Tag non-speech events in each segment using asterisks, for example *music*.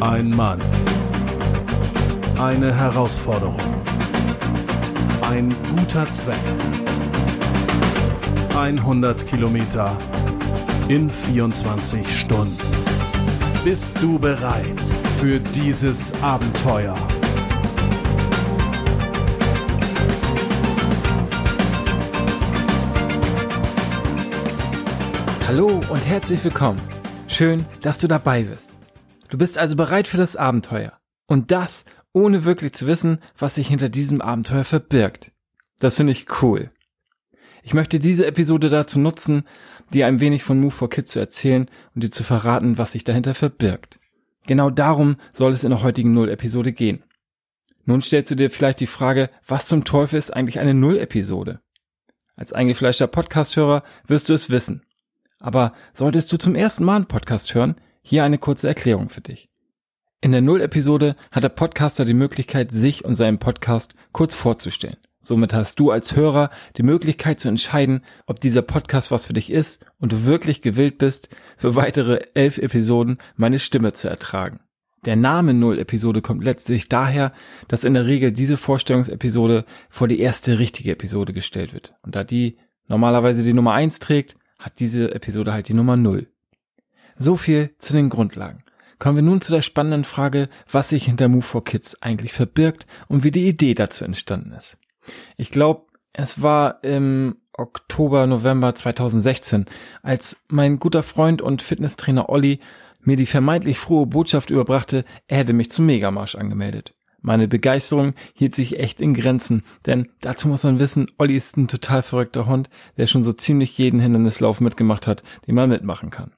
Ein Mann. Eine Herausforderung. Ein guter Zweck. 100 Kilometer in 24 Stunden. Bist du bereit für dieses Abenteuer? Hallo und herzlich willkommen. Schön, dass du dabei bist. Du bist also bereit für das Abenteuer. Und das, ohne wirklich zu wissen, was sich hinter diesem Abenteuer verbirgt. Das finde ich cool. Ich möchte diese Episode dazu nutzen, dir ein wenig von Move for Kids zu erzählen und dir zu verraten, was sich dahinter verbirgt. Genau darum soll es in der heutigen Null-Episode gehen. Nun stellst du dir vielleicht die Frage, was zum Teufel ist eigentlich eine Null-Episode? Als eingefleischter Podcast-Hörer wirst du es wissen. Aber solltest du zum ersten Mal einen Podcast hören, hier eine kurze Erklärung für dich. In der Null-Episode hat der Podcaster die Möglichkeit, sich und seinen Podcast kurz vorzustellen. Somit hast du als Hörer die Möglichkeit zu entscheiden, ob dieser Podcast was für dich ist und du wirklich gewillt bist, für weitere elf Episoden meine Stimme zu ertragen. Der Name Null-Episode kommt letztlich daher, dass in der Regel diese Vorstellungsepisode vor die erste richtige Episode gestellt wird. Und da die normalerweise die Nummer eins trägt, hat diese Episode halt die Nummer null. So viel zu den Grundlagen. Kommen wir nun zu der spannenden Frage, was sich hinter Move for Kids eigentlich verbirgt und wie die Idee dazu entstanden ist. Ich glaube, es war im Oktober, November 2016, als mein guter Freund und Fitnesstrainer Olli mir die vermeintlich frohe Botschaft überbrachte, er hätte mich zum Megamarsch angemeldet. Meine Begeisterung hielt sich echt in Grenzen, denn dazu muss man wissen, Olli ist ein total verrückter Hund, der schon so ziemlich jeden Hindernislauf mitgemacht hat, den man mitmachen kann.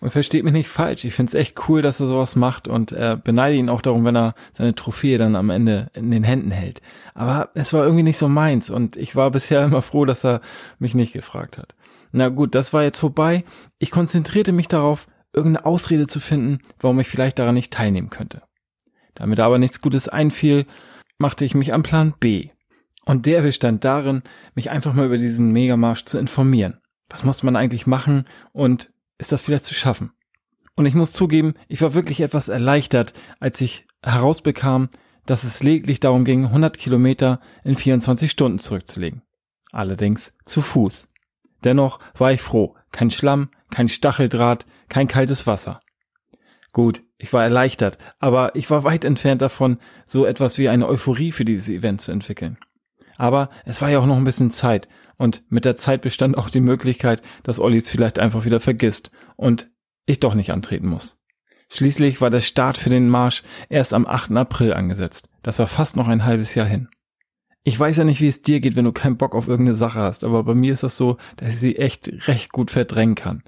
Und versteht mich nicht falsch, ich find's echt cool, dass er sowas macht und äh, beneide ihn auch darum, wenn er seine Trophäe dann am Ende in den Händen hält. Aber es war irgendwie nicht so meins und ich war bisher immer froh, dass er mich nicht gefragt hat. Na gut, das war jetzt vorbei. Ich konzentrierte mich darauf, irgendeine Ausrede zu finden, warum ich vielleicht daran nicht teilnehmen könnte. Damit aber nichts Gutes einfiel, machte ich mich am Plan B. Und der bestand darin, mich einfach mal über diesen Megamarsch zu informieren. Was muss man eigentlich machen und ist das vielleicht zu schaffen? Und ich muss zugeben, ich war wirklich etwas erleichtert, als ich herausbekam, dass es lediglich darum ging, 100 Kilometer in 24 Stunden zurückzulegen. Allerdings zu Fuß. Dennoch war ich froh. Kein Schlamm, kein Stacheldraht, kein kaltes Wasser. Gut, ich war erleichtert, aber ich war weit entfernt davon, so etwas wie eine Euphorie für dieses Event zu entwickeln. Aber es war ja auch noch ein bisschen Zeit und mit der Zeit bestand auch die Möglichkeit, dass Olli es vielleicht einfach wieder vergisst und ich doch nicht antreten muss. Schließlich war der Start für den Marsch erst am 8. April angesetzt. Das war fast noch ein halbes Jahr hin. Ich weiß ja nicht, wie es dir geht, wenn du keinen Bock auf irgendeine Sache hast, aber bei mir ist das so, dass ich sie echt recht gut verdrängen kann.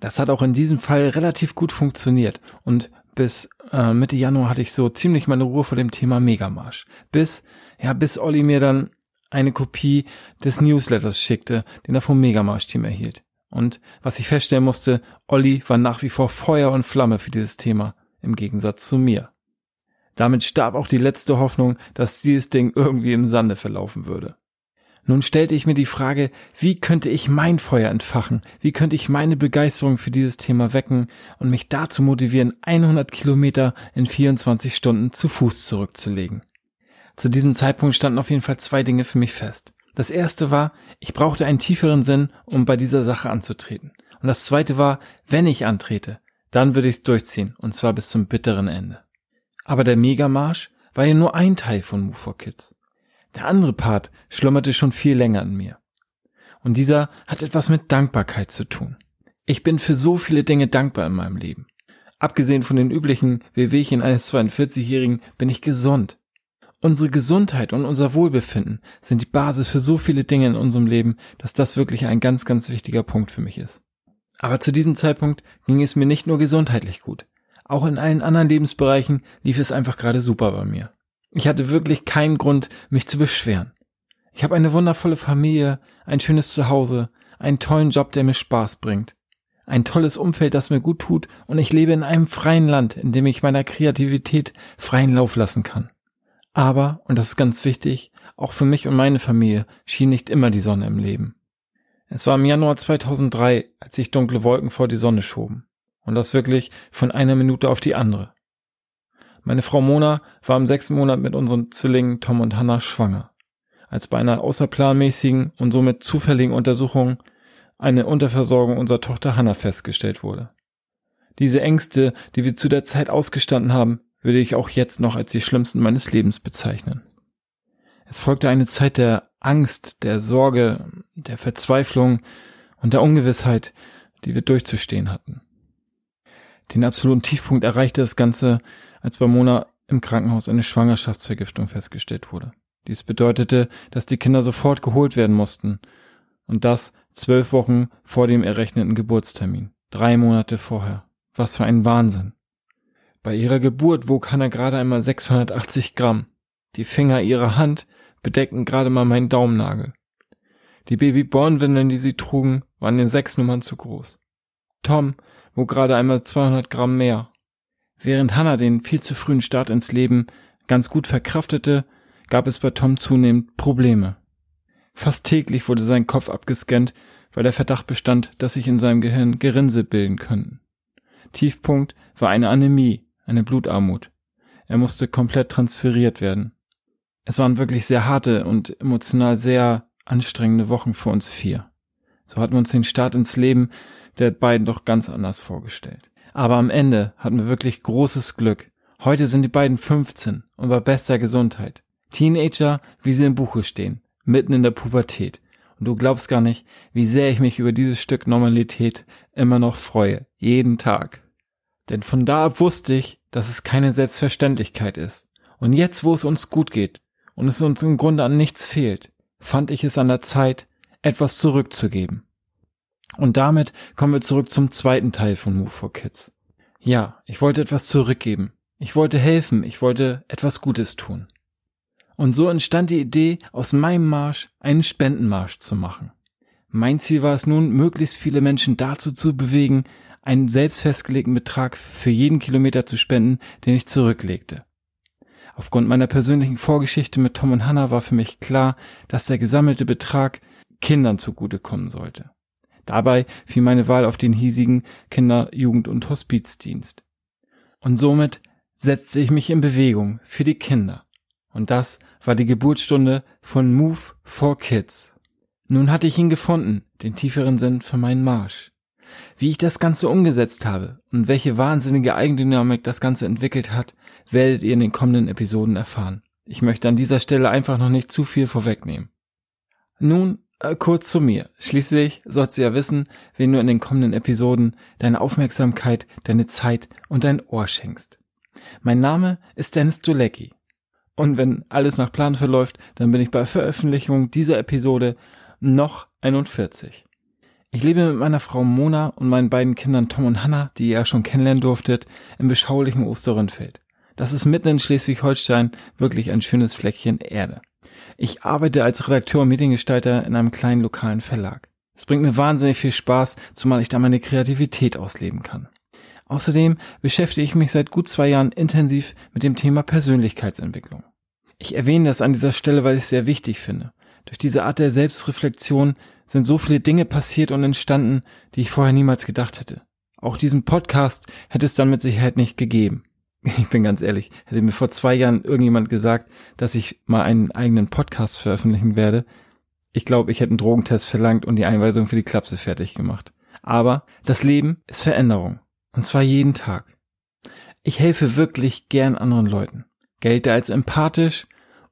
Das hat auch in diesem Fall relativ gut funktioniert und bis äh, Mitte Januar hatte ich so ziemlich meine Ruhe vor dem Thema Megamarsch. Bis, ja, bis Olli mir dann eine Kopie des Newsletters schickte, den er vom Megamarsch-Team erhielt. Und was ich feststellen musste, Olli war nach wie vor Feuer und Flamme für dieses Thema, im Gegensatz zu mir. Damit starb auch die letzte Hoffnung, dass dieses Ding irgendwie im Sande verlaufen würde. Nun stellte ich mir die Frage, wie könnte ich mein Feuer entfachen? Wie könnte ich meine Begeisterung für dieses Thema wecken und mich dazu motivieren, 100 Kilometer in 24 Stunden zu Fuß zurückzulegen? Zu diesem Zeitpunkt standen auf jeden Fall zwei Dinge für mich fest. Das erste war, ich brauchte einen tieferen Sinn, um bei dieser Sache anzutreten. Und das zweite war, wenn ich antrete, dann würde ich es durchziehen, und zwar bis zum bitteren Ende. Aber der Megamarsch war ja nur ein Teil von Move for Kids. Der andere Part schlummerte schon viel länger in mir. Und dieser hat etwas mit Dankbarkeit zu tun. Ich bin für so viele Dinge dankbar in meinem Leben. Abgesehen von den üblichen Wehwehchen eines 42-Jährigen bin ich gesund. Unsere Gesundheit und unser Wohlbefinden sind die Basis für so viele Dinge in unserem Leben, dass das wirklich ein ganz, ganz wichtiger Punkt für mich ist. Aber zu diesem Zeitpunkt ging es mir nicht nur gesundheitlich gut. Auch in allen anderen Lebensbereichen lief es einfach gerade super bei mir. Ich hatte wirklich keinen Grund, mich zu beschweren. Ich habe eine wundervolle Familie, ein schönes Zuhause, einen tollen Job, der mir Spaß bringt, ein tolles Umfeld, das mir gut tut, und ich lebe in einem freien Land, in dem ich meiner Kreativität freien Lauf lassen kann. Aber, und das ist ganz wichtig, auch für mich und meine Familie schien nicht immer die Sonne im Leben. Es war im Januar 2003, als sich dunkle Wolken vor die Sonne schoben. Und das wirklich von einer Minute auf die andere. Meine Frau Mona war im sechsten Monat mit unseren Zwillingen Tom und Hannah schwanger. Als bei einer außerplanmäßigen und somit zufälligen Untersuchung eine Unterversorgung unserer Tochter Hannah festgestellt wurde. Diese Ängste, die wir zu der Zeit ausgestanden haben, würde ich auch jetzt noch als die schlimmsten meines Lebens bezeichnen. Es folgte eine Zeit der Angst, der Sorge, der Verzweiflung und der Ungewissheit, die wir durchzustehen hatten. Den absoluten Tiefpunkt erreichte das Ganze, als bei Mona im Krankenhaus eine Schwangerschaftsvergiftung festgestellt wurde. Dies bedeutete, dass die Kinder sofort geholt werden mussten. Und das zwölf Wochen vor dem errechneten Geburtstermin. Drei Monate vorher. Was für ein Wahnsinn. Bei ihrer Geburt wog Hannah gerade einmal 680 Gramm. Die Finger ihrer Hand bedeckten gerade mal meinen Daumennagel. Die Babybornwindeln, die sie trugen, waren den sechs Nummern zu groß. Tom wog gerade einmal 200 Gramm mehr. Während Hannah den viel zu frühen Start ins Leben ganz gut verkraftete, gab es bei Tom zunehmend Probleme. Fast täglich wurde sein Kopf abgescannt, weil der Verdacht bestand, dass sich in seinem Gehirn Gerinnsel bilden könnten. Tiefpunkt war eine Anämie, eine Blutarmut. Er musste komplett transferiert werden. Es waren wirklich sehr harte und emotional sehr anstrengende Wochen für uns vier. So hatten wir uns den Start ins Leben der beiden doch ganz anders vorgestellt. Aber am Ende hatten wir wirklich großes Glück. Heute sind die beiden 15 und bei bester Gesundheit. Teenager, wie sie im Buche stehen, mitten in der Pubertät. Und du glaubst gar nicht, wie sehr ich mich über dieses Stück Normalität immer noch freue. Jeden Tag. Denn von da ab wusste ich, dass es keine Selbstverständlichkeit ist. Und jetzt, wo es uns gut geht und es uns im Grunde an nichts fehlt, fand ich es an der Zeit, etwas zurückzugeben. Und damit kommen wir zurück zum zweiten Teil von Move for Kids. Ja, ich wollte etwas zurückgeben. Ich wollte helfen. Ich wollte etwas Gutes tun. Und so entstand die Idee, aus meinem Marsch einen Spendenmarsch zu machen. Mein Ziel war es nun, möglichst viele Menschen dazu zu bewegen, einen selbst festgelegten Betrag für jeden Kilometer zu spenden, den ich zurücklegte. Aufgrund meiner persönlichen Vorgeschichte mit Tom und Hannah war für mich klar, dass der gesammelte Betrag Kindern zugutekommen sollte. Dabei fiel meine Wahl auf den hiesigen Kinder-, Jugend- und Hospizdienst. Und somit setzte ich mich in Bewegung für die Kinder. Und das war die Geburtsstunde von Move for Kids. Nun hatte ich ihn gefunden, den tieferen Sinn für meinen Marsch. Wie ich das Ganze umgesetzt habe und welche wahnsinnige Eigendynamik das Ganze entwickelt hat, werdet ihr in den kommenden Episoden erfahren. Ich möchte an dieser Stelle einfach noch nicht zu viel vorwegnehmen. Nun äh, kurz zu mir. Schließlich sollst du ja wissen, wen du in den kommenden Episoden deine Aufmerksamkeit, deine Zeit und dein Ohr schenkst. Mein Name ist Dennis Dulecki. Und wenn alles nach Plan verläuft, dann bin ich bei Veröffentlichung dieser Episode noch 41. Ich lebe mit meiner Frau Mona und meinen beiden Kindern Tom und Hannah, die ihr ja schon kennenlernen durftet, im beschaulichen Osterrönfeld. Das ist mitten in Schleswig-Holstein wirklich ein schönes Fleckchen Erde. Ich arbeite als Redakteur und Mediengestalter in einem kleinen lokalen Verlag. Es bringt mir wahnsinnig viel Spaß, zumal ich da meine Kreativität ausleben kann. Außerdem beschäftige ich mich seit gut zwei Jahren intensiv mit dem Thema Persönlichkeitsentwicklung. Ich erwähne das an dieser Stelle, weil ich es sehr wichtig finde. Durch diese Art der Selbstreflexion sind so viele Dinge passiert und entstanden, die ich vorher niemals gedacht hätte. Auch diesen Podcast hätte es dann mit Sicherheit nicht gegeben. *laughs* Ich bin ganz ehrlich, hätte mir vor zwei Jahren irgendjemand gesagt, dass ich mal einen eigenen Podcast veröffentlichen werde. Ich glaube, ich hätte einen Drogentest verlangt und die Einweisung für die Klapse fertig gemacht. Aber das Leben ist Veränderung. Und zwar jeden Tag. Ich helfe wirklich gern anderen Leuten, gelte als empathisch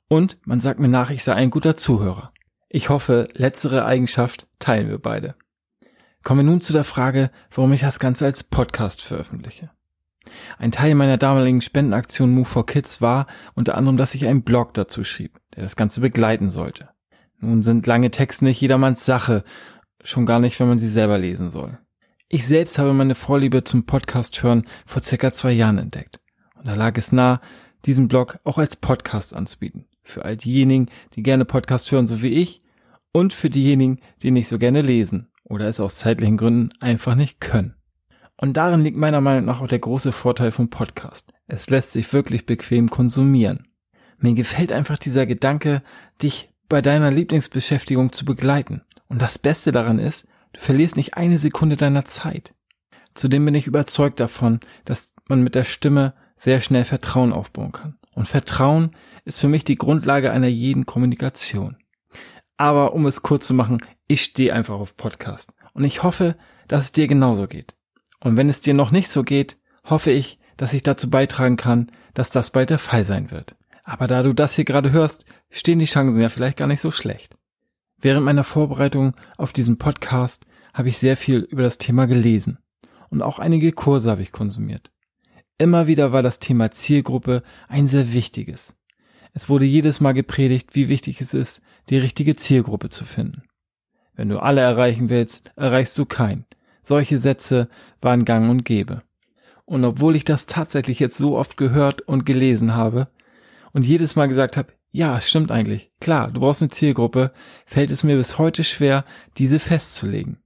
und man sagt mir nach, ich sei ein guter Zuhörer. Ich hoffe, letztere Eigenschaft teilen wir beide. Kommen wir nun zu der Frage, warum ich das Ganze als Podcast veröffentliche. Ein Teil meiner damaligen Spendenaktion Move for Kids war unter anderem, dass ich einen Blog dazu schrieb, der das Ganze begleiten sollte. Nun sind lange Texte nicht jedermanns Sache, schon gar nicht, wenn man sie selber lesen soll. Ich selbst habe meine Vorliebe zum Podcast hören vor circa zwei Jahren entdeckt. Und da lag es nah, diesen Blog auch als Podcast anzubieten. Für all diejenigen, die gerne Podcast hören, so wie ich, und für diejenigen, die nicht so gerne lesen oder es aus zeitlichen Gründen einfach nicht können. Und darin liegt meiner Meinung nach auch der große Vorteil vom Podcast. Es lässt sich wirklich bequem konsumieren. Mir gefällt einfach dieser Gedanke, dich bei deiner Lieblingsbeschäftigung zu begleiten. Und das Beste daran ist, du verlierst nicht eine Sekunde deiner Zeit. Zudem bin ich überzeugt davon, dass man mit der Stimme sehr schnell Vertrauen aufbauen kann. Und Vertrauen ist für mich die Grundlage einer jeden Kommunikation. Aber um es kurz zu machen, ich stehe einfach auf Podcast. Und ich hoffe, dass es dir genauso geht. Und wenn es dir noch nicht so geht, hoffe ich, dass ich dazu beitragen kann, dass das bald der Fall sein wird. Aber da du das hier gerade hörst, stehen die Chancen ja vielleicht gar nicht so schlecht. Während meiner Vorbereitung auf diesen Podcast habe ich sehr viel über das Thema gelesen und auch einige Kurse habe ich konsumiert. Immer wieder war das Thema Zielgruppe ein sehr wichtiges. Es wurde jedes Mal gepredigt, wie wichtig es ist, die richtige Zielgruppe zu finden. Wenn du alle erreichen willst, erreichst du keinen. Solche Sätze waren gang und gäbe. Und obwohl ich das tatsächlich jetzt so oft gehört und gelesen habe und jedes Mal gesagt habe, ja, es stimmt eigentlich, klar, du brauchst eine Zielgruppe, fällt es mir bis heute schwer, diese festzulegen.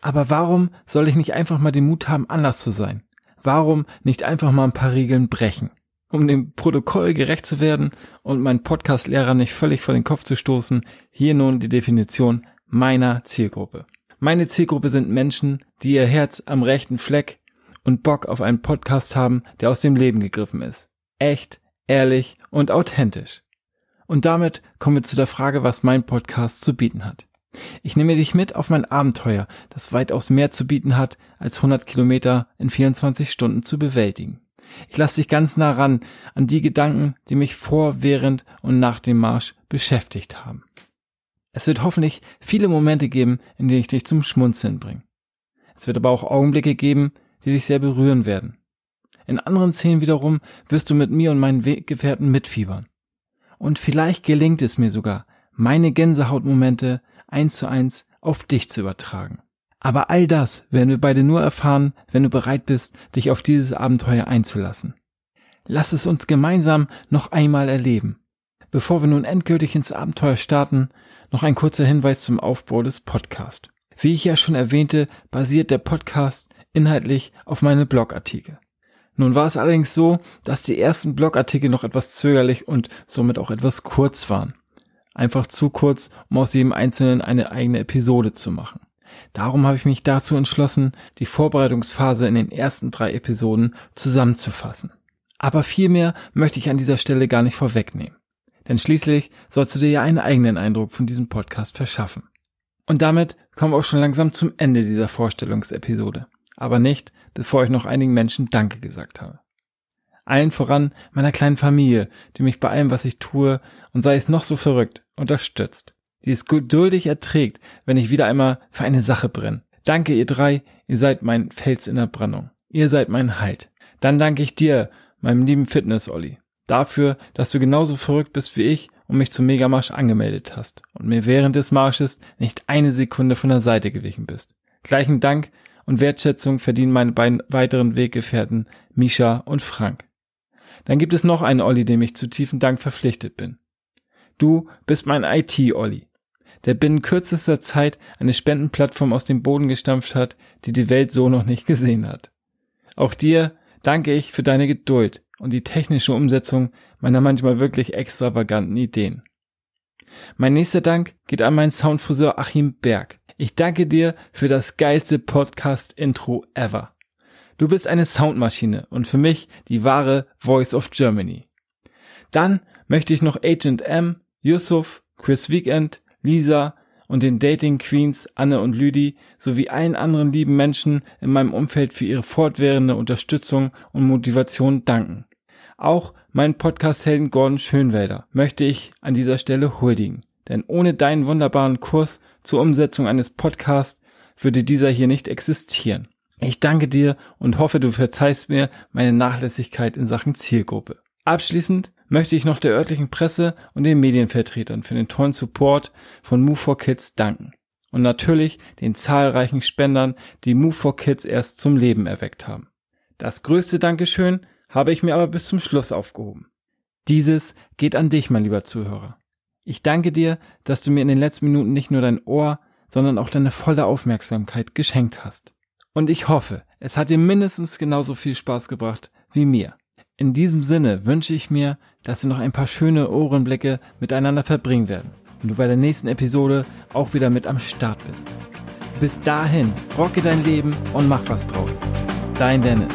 Aber warum soll ich nicht einfach mal den Mut haben, anders zu sein? Warum nicht einfach mal ein paar Regeln brechen? Um dem Protokoll gerecht zu werden und meinen Podcast-Lehrer nicht völlig vor den Kopf zu stoßen, hier nun die Definition meiner Zielgruppe. Meine Zielgruppe sind Menschen, die ihr Herz am rechten Fleck und Bock auf einen Podcast haben, der aus dem Leben gegriffen ist. Echt, ehrlich und authentisch. Und damit kommen wir zu der Frage, was mein Podcast zu bieten hat. Ich nehme dich mit auf mein Abenteuer, das weitaus mehr zu bieten hat, als 100 Kilometer in 24 Stunden zu bewältigen. Ich lasse dich ganz nah ran an die Gedanken, die mich vor, während und nach dem Marsch beschäftigt haben. Es wird hoffentlich viele Momente geben, in denen ich dich zum Schmunzeln bringe. Es wird aber auch Augenblicke geben, die dich sehr berühren werden. In anderen Szenen wiederum wirst du mit mir und meinen Weggefährten mitfiebern. Und vielleicht gelingt es mir sogar, meine Gänsehautmomente eins zu eins auf dich zu übertragen. Aber all das werden wir beide nur erfahren, wenn du bereit bist, dich auf dieses Abenteuer einzulassen. Lass es uns gemeinsam noch einmal erleben. Bevor wir nun endgültig ins Abenteuer starten, noch ein kurzer Hinweis zum Aufbau des Podcasts. Wie ich ja schon erwähnte, basiert der Podcast inhaltlich auf meine Blogartikel. Nun war es allerdings so, dass die ersten Blogartikel noch etwas zögerlich und somit auch etwas kurz waren einfach zu kurz, um aus jedem Einzelnen eine eigene Episode zu machen. Darum habe ich mich dazu entschlossen, die Vorbereitungsphase in den ersten drei Episoden zusammenzufassen. Aber viel mehr möchte ich an dieser Stelle gar nicht vorwegnehmen. Denn schließlich sollst du dir ja einen eigenen Eindruck von diesem Podcast verschaffen. Und damit kommen wir auch schon langsam zum Ende dieser Vorstellungsepisode. Aber nicht, bevor ich noch einigen Menschen Danke gesagt habe. Allen voran meiner kleinen Familie, die mich bei allem, was ich tue, und sei es noch so verrückt, unterstützt. Die es geduldig erträgt, wenn ich wieder einmal für eine Sache brenne. Danke, ihr drei, ihr seid mein Fels in der Brandung. Ihr seid mein Halt. Dann danke ich dir, meinem lieben Fitness-Olli, dafür, dass du genauso verrückt bist wie ich und mich zum Megamarsch angemeldet hast und mir während des Marsches nicht eine Sekunde von der Seite gewichen bist. Gleichen Dank und Wertschätzung verdienen meine beiden weiteren Weggefährten Misha und Frank. Dann gibt es noch einen Olli, dem ich zu tiefen Dank verpflichtet bin. Du bist mein IT-Olli, der binnen kürzester Zeit eine Spendenplattform aus dem Boden gestampft hat, die die Welt so noch nicht gesehen hat. Auch dir danke ich für deine Geduld und die technische Umsetzung meiner manchmal wirklich extravaganten Ideen. Mein nächster Dank geht an meinen Soundfriseur Achim Berg. Ich danke dir für das geilste Podcast-Intro ever. Du bist eine Soundmaschine und für mich die wahre Voice of Germany. Dann möchte ich noch Agent M, Yusuf, Chris Weekend, Lisa und den Dating Queens Anne und Lüdi sowie allen anderen lieben Menschen in meinem Umfeld für ihre fortwährende Unterstützung und Motivation danken. Auch meinen Podcast-Helden Gordon Schönwälder möchte ich an dieser Stelle huldigen. Denn ohne deinen wunderbaren Kurs zur Umsetzung eines Podcasts würde dieser hier nicht existieren. Ich danke dir und hoffe, du verzeihst mir meine Nachlässigkeit in Sachen Zielgruppe. Abschließend möchte ich noch der örtlichen Presse und den Medienvertretern für den tollen Support von Move for Kids danken. Und natürlich den zahlreichen Spendern, die Move for Kids erst zum Leben erweckt haben. Das größte Dankeschön habe ich mir aber bis zum Schluss aufgehoben. Dieses geht an dich, mein lieber Zuhörer. Ich danke dir, dass du mir in den letzten Minuten nicht nur dein Ohr, sondern auch deine volle Aufmerksamkeit geschenkt hast. Und ich hoffe, es hat dir mindestens genauso viel Spaß gebracht wie mir. In diesem Sinne wünsche ich mir, dass wir noch ein paar schöne Ohrenblicke miteinander verbringen werden und du bei der nächsten Episode auch wieder mit am Start bist. Bis dahin, rocke dein Leben und mach was draus. Dein Dennis.